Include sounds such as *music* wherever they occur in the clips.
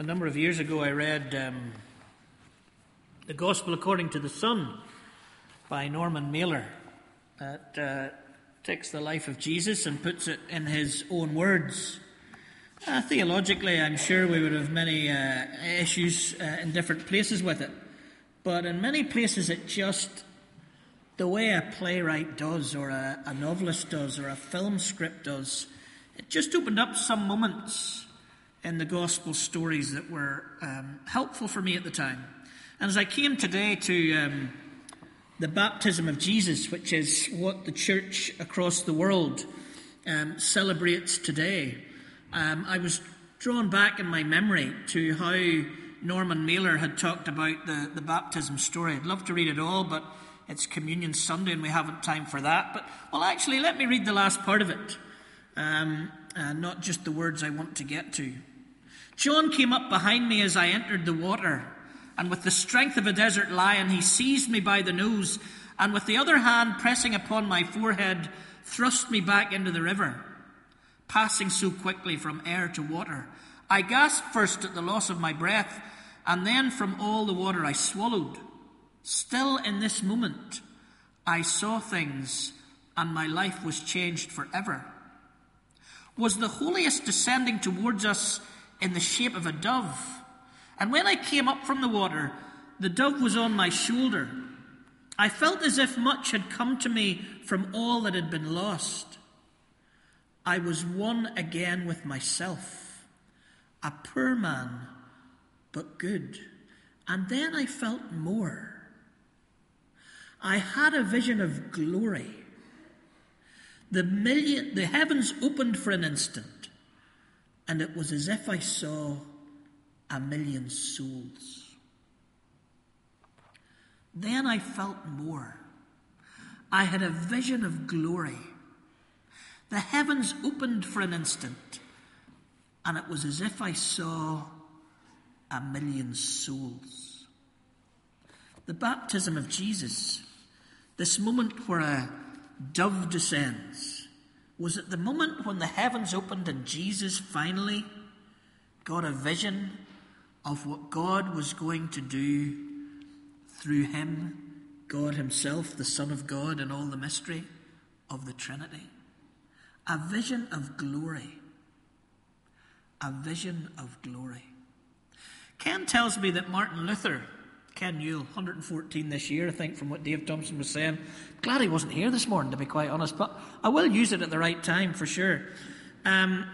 A number of years ago, I read um, The Gospel According to the Son by Norman Mailer. That uh, takes the life of Jesus and puts it in his own words. Uh, theologically, I'm sure we would have many uh, issues uh, in different places with it. But in many places, it just, the way a playwright does, or a, a novelist does, or a film script does, it just opened up some moments in the gospel stories that were um, helpful for me at the time. And as I came today to um, the baptism of Jesus, which is what the church across the world um, celebrates today, um, I was drawn back in my memory to how Norman Mailer had talked about the, the baptism story. I'd love to read it all, but it's Communion Sunday and we haven't time for that. But, well, actually, let me read the last part of it, um, uh, not just the words I want to get to. John came up behind me as I entered the water, and with the strength of a desert lion, he seized me by the nose, and with the other hand pressing upon my forehead, thrust me back into the river, passing so quickly from air to water. I gasped first at the loss of my breath, and then from all the water I swallowed. Still in this moment, I saw things, and my life was changed forever. Was the holiest descending towards us in the shape of a dove. And when I came up from the water, the dove was on my shoulder. I felt as if much had come to me from all that had been lost. I was one again with myself, a poor man, but good. And then I felt more. I had a vision of glory. The million, the heavens opened for an instant and it was as if I saw a million souls. Then I felt more. I had a vision of glory. The heavens opened for an instant, and it was as if I saw a million souls. The baptism of Jesus, this moment where a dove descends, was it the moment when the heavens opened and Jesus finally got a vision of what God was going to do through him, God Himself, the Son of God, and all the mystery of the Trinity? A vision of glory. A vision of glory. Ken tells me that Martin Luther Ken Newell, 114 this year, I think, from what Dave Thompson was saying. Glad he wasn't here this morning, to be quite honest, but I will use it at the right time for sure. Um,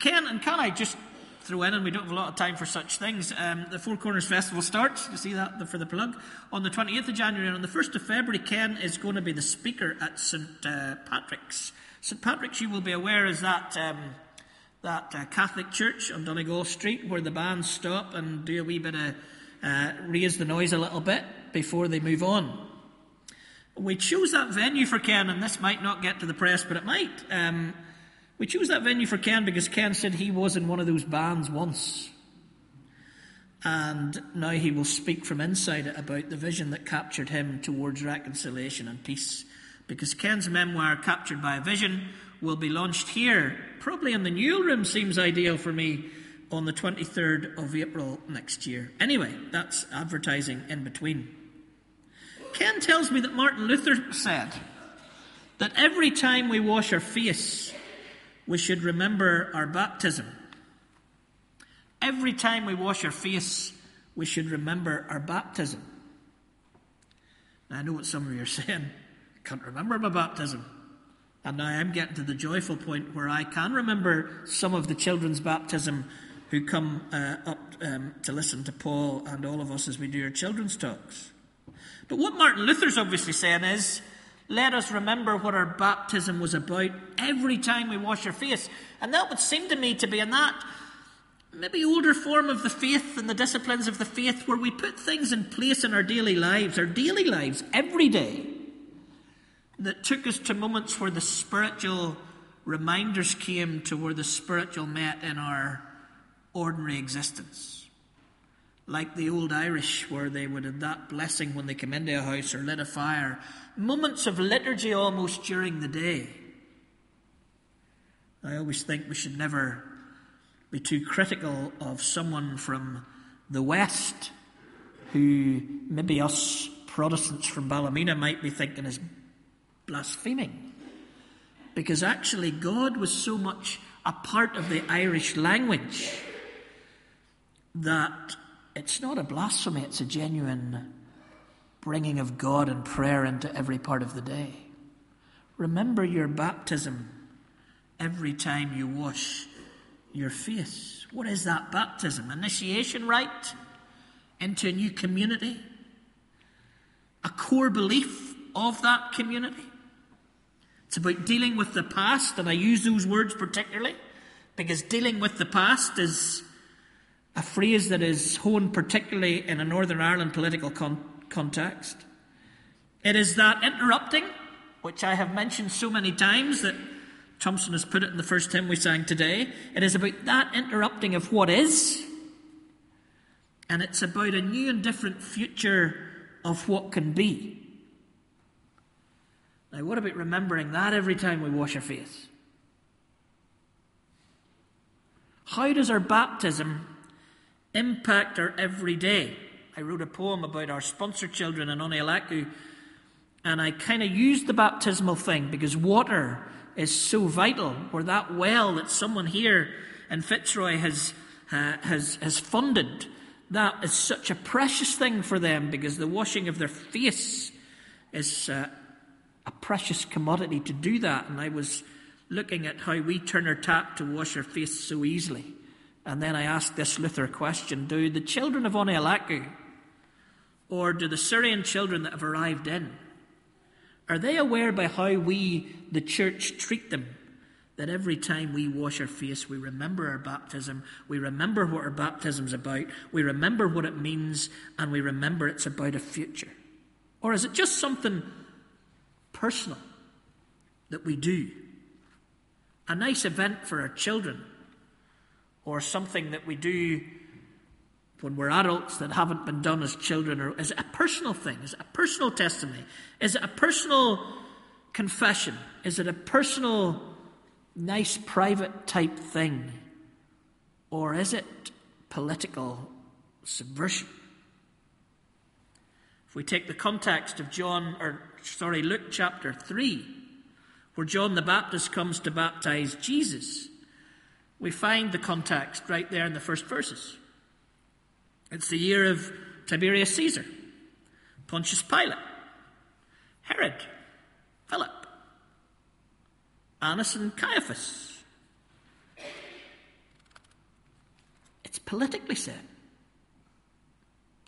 Ken, and can I just throw in, and we don't have a lot of time for such things, um, the Four Corners Festival starts, you see that for the plug, on the 28th of January, and on the 1st of February, Ken is going to be the speaker at St. Uh, Patrick's. St. Patrick's, you will be aware, is that. Um, that uh, Catholic church on Donegal Street where the bands stop and do a wee bit of uh, raise the noise a little bit before they move on. We chose that venue for Ken, and this might not get to the press, but it might. Um, we chose that venue for Ken because Ken said he was in one of those bands once. And now he will speak from inside it about the vision that captured him towards reconciliation and peace. Because Ken's memoir, Captured by a Vision, will be launched here. Probably in the Newell Room seems ideal for me on the 23rd of April next year. Anyway, that's advertising in between. Ken tells me that Martin Luther said that every time we wash our face, we should remember our baptism. Every time we wash our face, we should remember our baptism. Now, I know what some of you are *laughs* saying. I can't remember my baptism. And now I'm getting to the joyful point where I can remember some of the children's baptism who come uh, up um, to listen to Paul and all of us as we do our children's talks. But what Martin Luther's obviously saying is, let us remember what our baptism was about every time we wash our face. And that would seem to me to be in that maybe older form of the faith and the disciplines of the faith where we put things in place in our daily lives, our daily lives, every day, that took us to moments where the spiritual reminders came to where the spiritual met in our ordinary existence. Like the old Irish, where they would have that blessing when they came into a house or lit a fire. Moments of liturgy almost during the day. I always think we should never be too critical of someone from the West who maybe us Protestants from Ballymena might be thinking is blaspheming. Because actually, God was so much a part of the Irish language that it's not a blasphemy, it's a genuine bringing of God and prayer into every part of the day. Remember your baptism every time you wash your face. What is that baptism? Initiation rite into a new community? A core belief of that community? It's about dealing with the past, and I use those words particularly because dealing with the past is a phrase that is honed particularly in a Northern Ireland political con- context. It is that interrupting, which I have mentioned so many times that Thompson has put it in the first hymn we sang today. It is about that interrupting of what is, and it's about a new and different future of what can be. Now, what about remembering that every time we wash our face? How does our baptism impact our everyday? I wrote a poem about our sponsor children in Onialaku, and I kind of used the baptismal thing because water is so vital, or that well that someone here in Fitzroy has, uh, has, has funded, that is such a precious thing for them because the washing of their face is uh, a precious commodity to do that. And I was looking at how we turn our tap to wash our face so easily. And then I asked this Luther question Do the children of Onialaku, or do the Syrian children that have arrived in, are they aware by how we, the church, treat them? That every time we wash our face, we remember our baptism, we remember what our baptism's about, we remember what it means, and we remember it's about a future? Or is it just something personal that we do? A nice event for our children, or something that we do when we're adults that haven't been done as children? Or is it a personal thing? Is it a personal testimony? Is it a personal confession? Is it a personal, nice, private type thing? Or is it political subversion? If we take the context of John, or sorry, Luke chapter 3, where John the Baptist comes to baptize Jesus, we find the context right there in the first verses. It's the year of Tiberius Caesar, Pontius Pilate, Herod, Philip, Annas, and Caiaphas. It's politically set.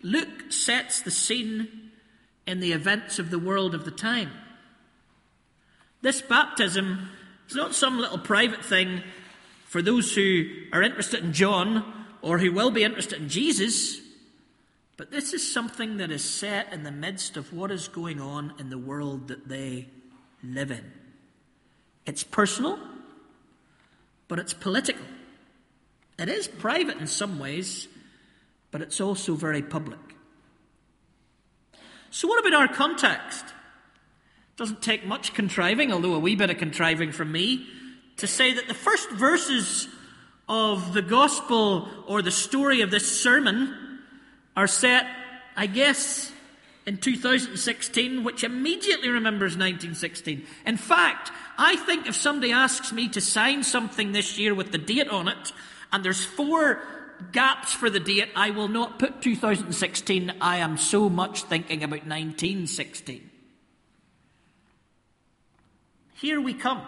Luke sets the scene in the events of the world of the time. This baptism is not some little private thing for those who are interested in John or who will be interested in Jesus. But this is something that is set in the midst of what is going on in the world that they live in. It's personal, but it's political. It is private in some ways, but it's also very public. So, what about our context? It doesn't take much contriving, although a wee bit of contriving from me, to say that the first verses of the gospel or the story of this sermon are set, I guess, in 2016, which immediately remembers 1916. In fact, I think if somebody asks me to sign something this year with the date on it, and there's four gaps for the date, I will not put 2016. I am so much thinking about 1916. Here we come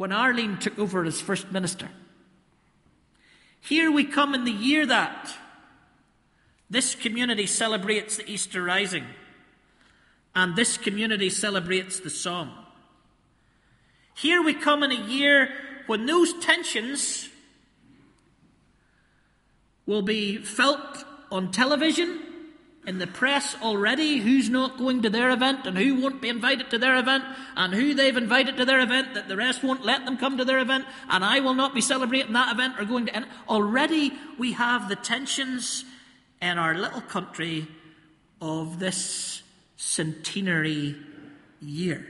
when Arlene took over as First Minister. Here we come in the year that this community celebrates the Easter Rising and this community celebrates the Somme. Here we come in a year when those tensions will be felt on television in the press already who's not going to their event and who won't be invited to their event and who they've invited to their event that the rest won't let them come to their event and I will not be celebrating that event or going to. And already we have the tensions in our little country of this centenary year.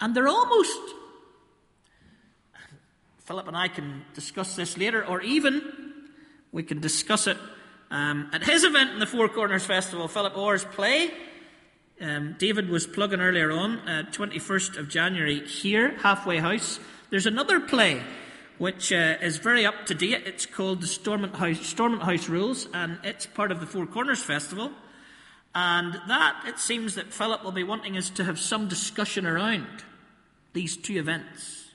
And they're almost Philip and I can discuss this later, or even we can discuss it um, at his event in the Four Corners Festival, Philip Orr's play. Um, David was plugging earlier on, uh, 21st of January here, Halfway House. There's another play which uh, is very up to date. It's called the Stormont House, Stormont House Rules, and it's part of the Four Corners Festival. And that, it seems that Philip will be wanting us to have some discussion around these two events.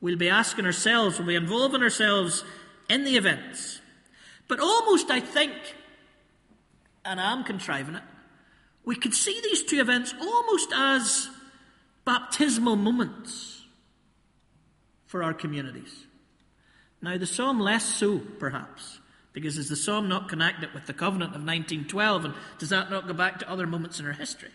We'll be asking ourselves, we'll be involving ourselves in the events. But almost, I think, and I'm contriving it, we could see these two events almost as baptismal moments for our communities. Now, the Somme less so, perhaps, because is the Somme not connected with the covenant of 1912, and does that not go back to other moments in our history?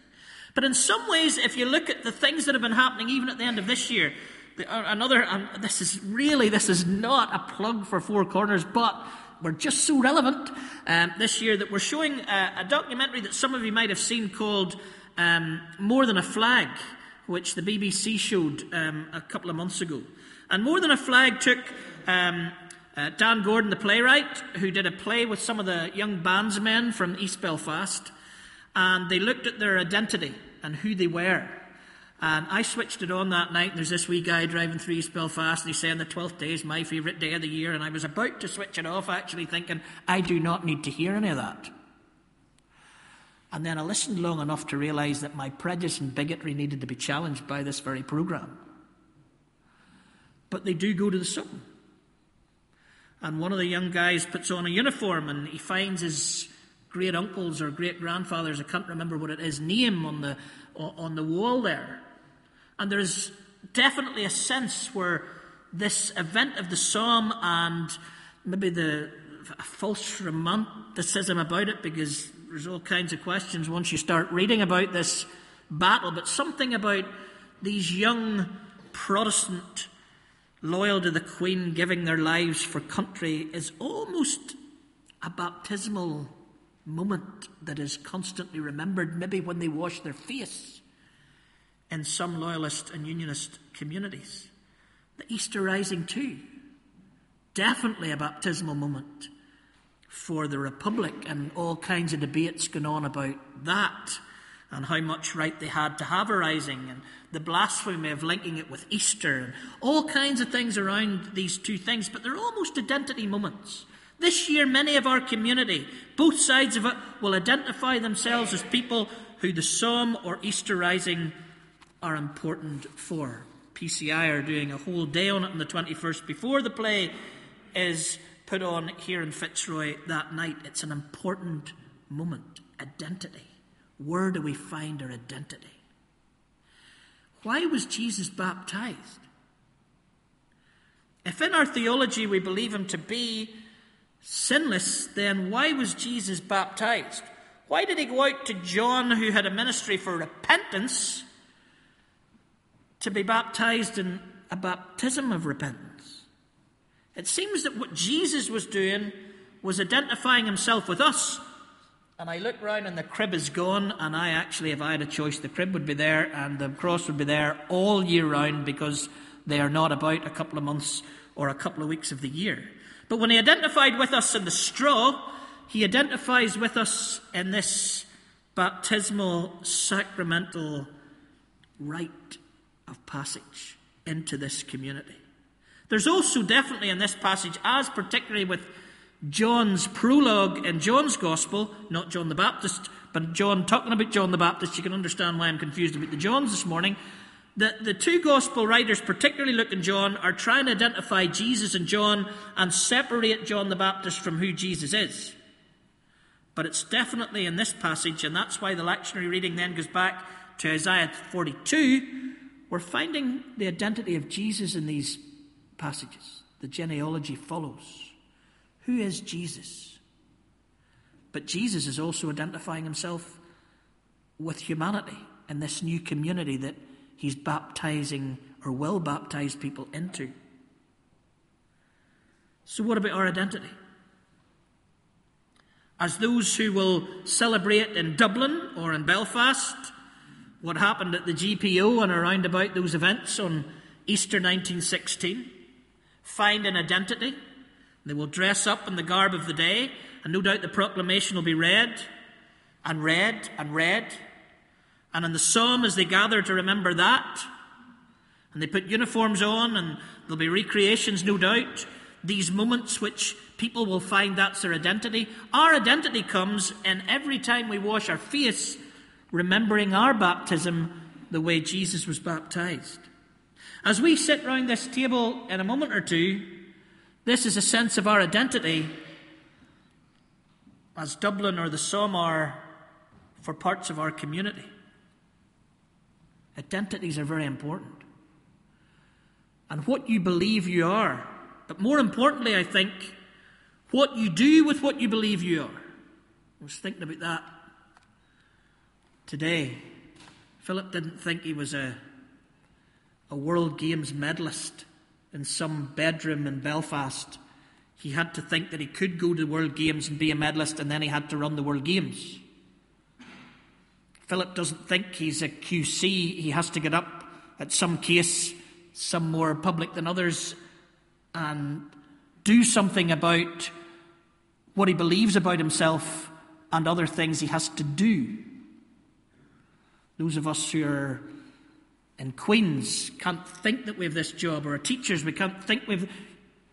But in some ways, if you look at the things that have been happening even at the end of this year, uh, another, um, this is really, this is not a plug for Four Corners, but we're just so relevant um, this year that we're showing a, a, documentary that some of you might have seen called um, More Than a Flag, which the BBC showed um, a couple of months ago. And More Than a Flag took um, uh, Dan Gordon, the playwright, who did a play with some of the young bandsmen from East Belfast, and they looked at their identity and who they were. And I switched it on that night, and there's this wee guy driving through East Belfast, and he's saying the 12th day is my favourite day of the year, and I was about to switch it off, actually thinking, I do not need to hear any of that. And then I listened long enough to realise that my prejudice and bigotry needed to be challenged by this very programme. But they do go to the sun. And one of the young guys puts on a uniform and he finds his great uncles or great grandfathers, I can't remember what it is, name on the, on the wall there. And there is definitely a sense where this event of the Somme and maybe the false romanticism about it, because there's all kinds of questions once you start reading about this battle, but something about these young Protestant loyal to the Queen giving their lives for country is almost a baptismal moment that is constantly remembered, maybe when they wash their face in some loyalist and unionist communities. The Easter Rising, too, definitely a baptismal moment for the Republic, and all kinds of debates going on about that and how much right they had to have a rising and the blasphemy of linking it with Easter and all kinds of things around these two things, but they're almost identity moments. This year, many of our community, both sides of it, will identify themselves as people who the Somme or Easter rising are important for. PCI are doing a whole day on it on the 21st before the play is put on here in Fitzroy that night. It's an important moment. Identity. Where do we find our identity? Why was Jesus baptized? If in our theology we believe him to be sinless, then why was Jesus baptized? Why did he go out to John, who had a ministry for repentance, to be baptized in a baptism of repentance. It seems that what Jesus was doing was identifying himself with us. And I look round and the crib is gone, and I actually, if I had a choice, the crib would be there and the cross would be there all year round because they are not about a couple of months or a couple of weeks of the year. But when he identified with us in the straw, he identifies with us in this baptismal sacramental rite of passage into this community. There's also definitely in this passage, as particularly with John's prologue in John's Gospel, not John the Baptist, but John talking about John the Baptist, you can understand why I'm confused about the Johns this morning. That the two Gospel writers, particularly Luke and John, are trying to identify Jesus and John and separate John the Baptist from who Jesus is. But it's definitely in this passage, and that's why the lectionary reading then goes back to Isaiah 42, we're finding the identity of Jesus in these passages. The genealogy follows. Who is Jesus? But Jesus is also identifying himself with humanity in this new community that he's baptizing or will baptize people into. So, what about our identity? As those who will celebrate in Dublin or in Belfast what happened at the GPO and around about those events on Easter 1916. find an identity. They will dress up in the garb of the day, and no doubt the proclamation will be read and read and read. And in the Somme, as they gather to remember that, and they put uniforms on, and there'll be recreations, no doubt, these moments which people will find that's their identity. Our identity comes in every time we wash our face, remembering our baptism the way Jesus was baptized. As we sit round this table in a moment or two, this is a sense of our identity as Dublin or the Somme are for parts of our community. Identities are very important. And what you believe you are. But more importantly, I think, what you do with what you believe you are. I was thinking about that today. Philip didn't think he was a, a World Games medalist in some bedroom in Belfast. He had to think that he could go to the World Games and be a medalist, and then he had to run the World Games. Philip doesn't think he's a QC. He has to get up at some case, some more public than others, and do something about what he believes about himself and other things he has to do. Those of us who are in Queen's can't think that we have this job, or teachers, we can't think we've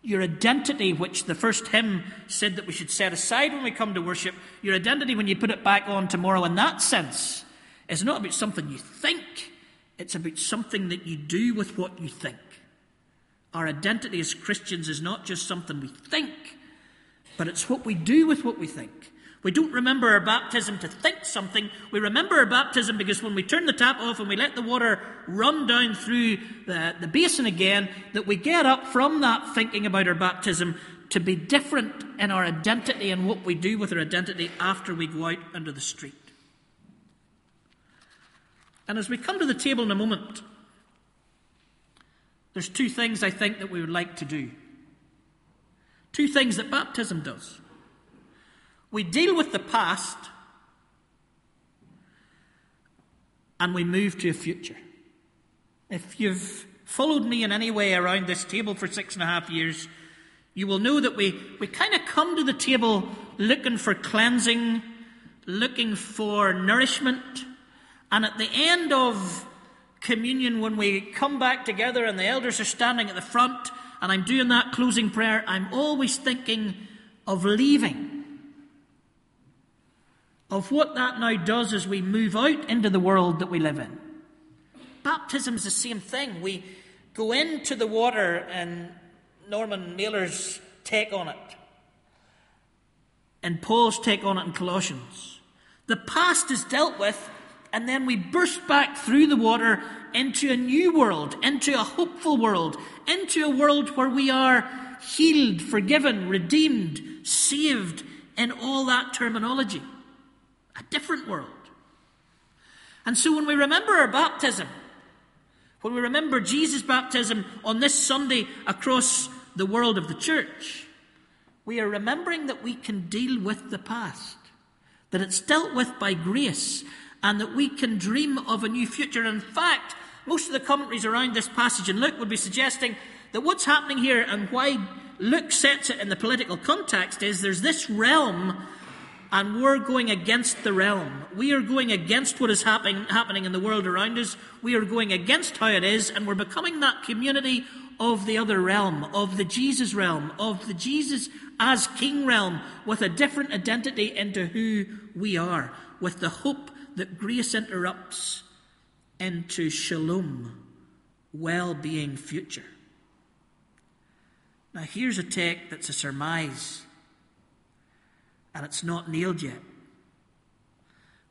your identity, which the first hymn said that we should set aside when we come to worship, your identity when you put it back on tomorrow in that sense is not about something you think, it's about something that you do with what you think. Our identity as Christians is not just something we think, but it's what we do with what we think. We don't remember our baptism to think something. We remember our baptism because when we turn the tap off and we let the water run down through the, the basin again, that we get up from that thinking about our baptism to be different in our identity and what we do with our identity after we go out into the street. And as we come to the table in a moment, there's two things I think that we would like to do. Two things that baptism does. We deal with the past and we move to a future. If you've followed me in any way around this table for six and a half years, you will know that we, we kind of come to the table looking for cleansing, looking for nourishment, and at the end of communion, when we come back together and the elders are standing at the front and I'm doing that closing prayer, I'm always thinking of leaving of what that now does as we move out into the world that we live in. Baptism is the same thing. We go into the water, and Norman Mailer's take on it, and Paul's take on it in Colossians. The past is dealt with, and then we burst back through the water into a new world, into a hopeful world, into a world where we are healed, forgiven, redeemed, saved, in all that terminology a different world. And so when we remember our baptism, when we remember Jesus' baptism on this Sunday across the world of the church, we are remembering that we can deal with the past, that it's dealt with by grace, and that we can dream of a new future. In fact, most of the commentaries around this passage in Luke would be suggesting that what's happening here and why Luke sets it in the political context is there's this realm and we're going against the realm. We are going against what is happen- happening in the world around us. We are going against how it is, and we're becoming that community of the other realm, of the Jesus realm, of the Jesus as King realm, with a different identity into who we are, with the hope that grace interrupts into shalom, well being future. Now, here's a take that's a surmise and it's not nailed yet.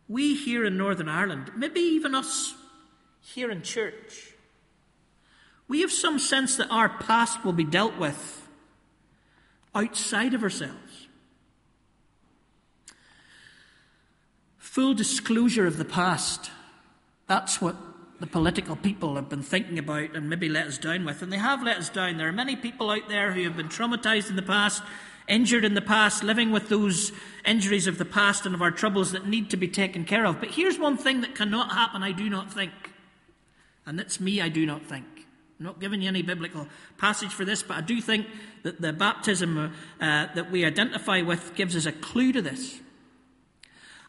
We here in Northern Ireland, maybe even us here in church, we have some sense that our past will be dealt with outside of ourselves. Full disclosure of the past. That's what the political people have been thinking about and maybe let us down with. And they have let us down. There are many people out there who have been traumatized in the past injured in the past, living with those injuries of the past and of our troubles that need to be taken care of. But here's one thing that cannot happen, I do not think. And that's me, I do not think. I'm not giving you any biblical passage for this, but I do think that the baptism uh, that we identify with gives us a clue to this.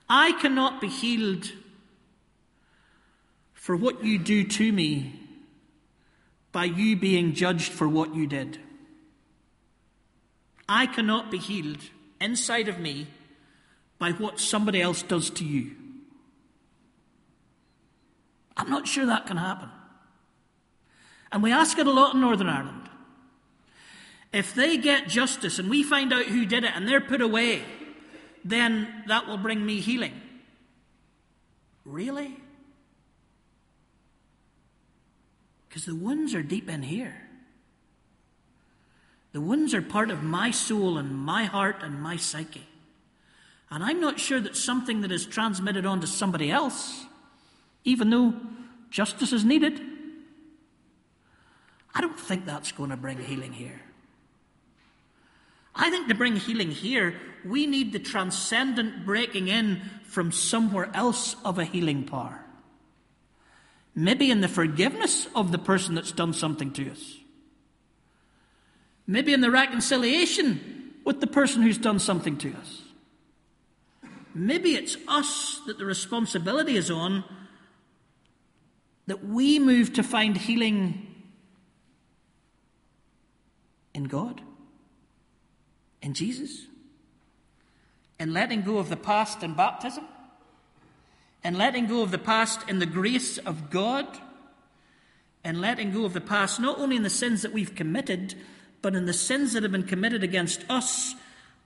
I cannot be healed for what you do to me by you being judged for what you did. I cannot be healed inside of me by what somebody else does to you. I'm not sure that can happen. And we ask it a lot in Northern Ireland. If they get justice and we find out who did it and they're put away, then that will bring me healing. Really? Because the wounds are deep in here. The wounds are part of my soul and my heart and my psyche. And I'm not sure that something that is transmitted on to somebody else, even though justice is needed, I don't think that's going to bring healing here. I think to bring healing here, we need the transcendent breaking in from somewhere else of a healing power. Maybe in the forgiveness of the person that's done something to us. Maybe in the reconciliation with the person who's done something to us. Maybe it's us that the responsibility is on, that we move to find healing in God, in Jesus, in letting go of the past in baptism, in letting go of the past in the grace of God, in letting go of the past not only in the sins that we've committed, but in the sins that have been committed against us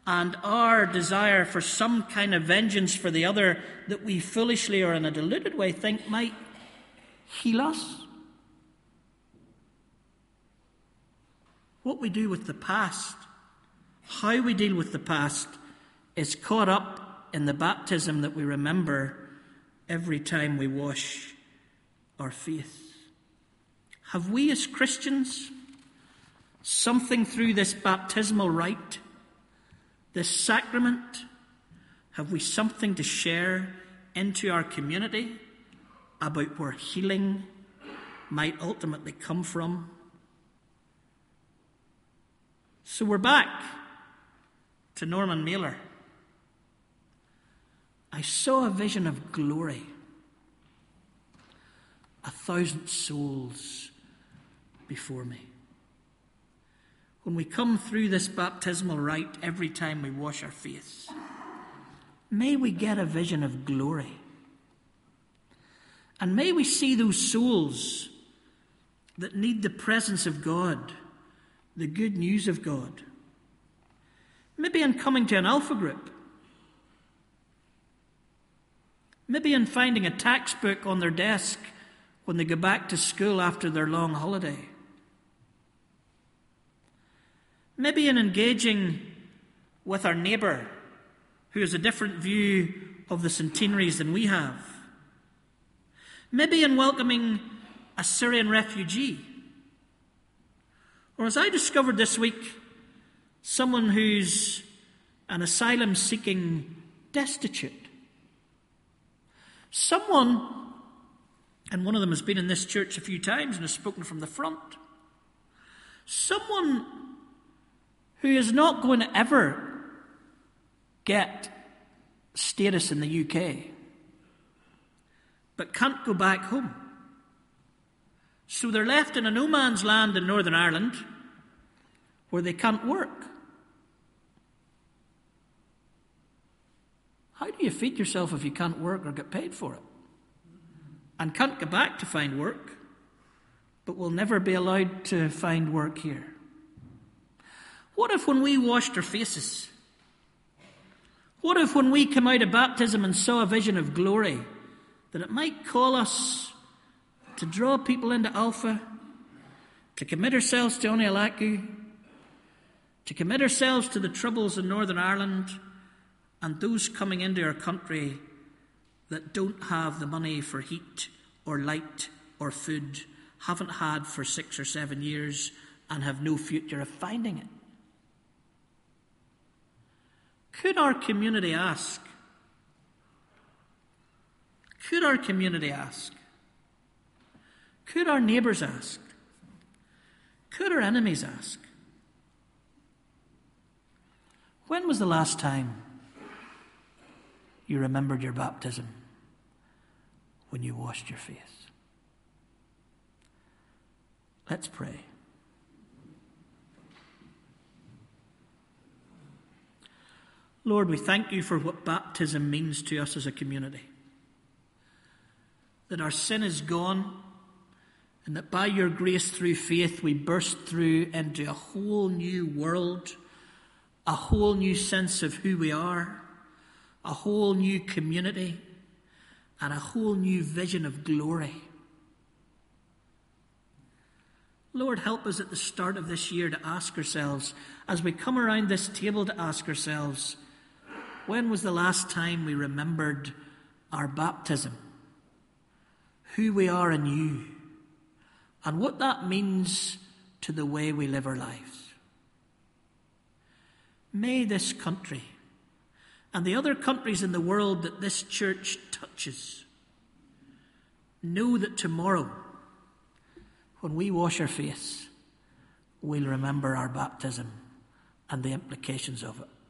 and our desire for some kind of vengeance for the other that we foolishly or in a deluded way think might heal us. What we do with the past, how we deal with the past, is caught up in the baptism that we remember every time we wash our faith. Have we as Christians something through this baptismal rite, this sacrament? Have we something to share into our community about where healing might ultimately come from? So we're back to Norman Mailer. I saw a vision of glory. A thousand souls before me. When we come through this baptismal rite every time we wash our face, may we get a vision of glory. And may we see those souls that need the presence of God the good news of God. Maybe in coming to an alpha group. Maybe in finding a textbook on their desk when they go back to school after their long holiday. Maybe in engaging with our neighbour who has a different view of the centenaries than we have. Maybe in welcoming a Syrian refugee or as I discovered this week, someone who's an asylum seeking destitute. Someone, and one of them has been in this church a few times and has spoken from the front. Someone who is not going to ever get status in the UK, but can't go back home. So they're left in a no man's land in Northern Ireland where they can't work. How do you feed yourself if you can't work or get paid for it? And can't go back to find work, but will never be allowed to find work here? What if when we washed our faces, what if when we come out of baptism and saw a vision of glory, that it might call us to draw people into Alpha, to commit ourselves to Onialaku, to commit ourselves to the troubles in Northern Ireland and those coming into our country that don't have the money for heat or light or food, haven't had for six or seven years, and have no future of finding it. Could our community ask? Could our community ask? Could our neighbours ask? Could our enemies ask? When was the last time you remembered your baptism when you washed your face? Let's pray. Lord, we thank you for what baptism means to us as a community. That our sin is gone, and that by your grace through faith we burst through into a whole new world, a whole new sense of who we are, a whole new community, and a whole new vision of glory. Lord, help us at the start of this year to ask ourselves, as we come around this table to ask ourselves, when was the last time we remembered our baptism? Who we are in you? And what that means to the way we live our lives. May this country and the other countries in the world that this church touches know that tomorrow, when we wash our face, we'll remember our baptism and the implications of it.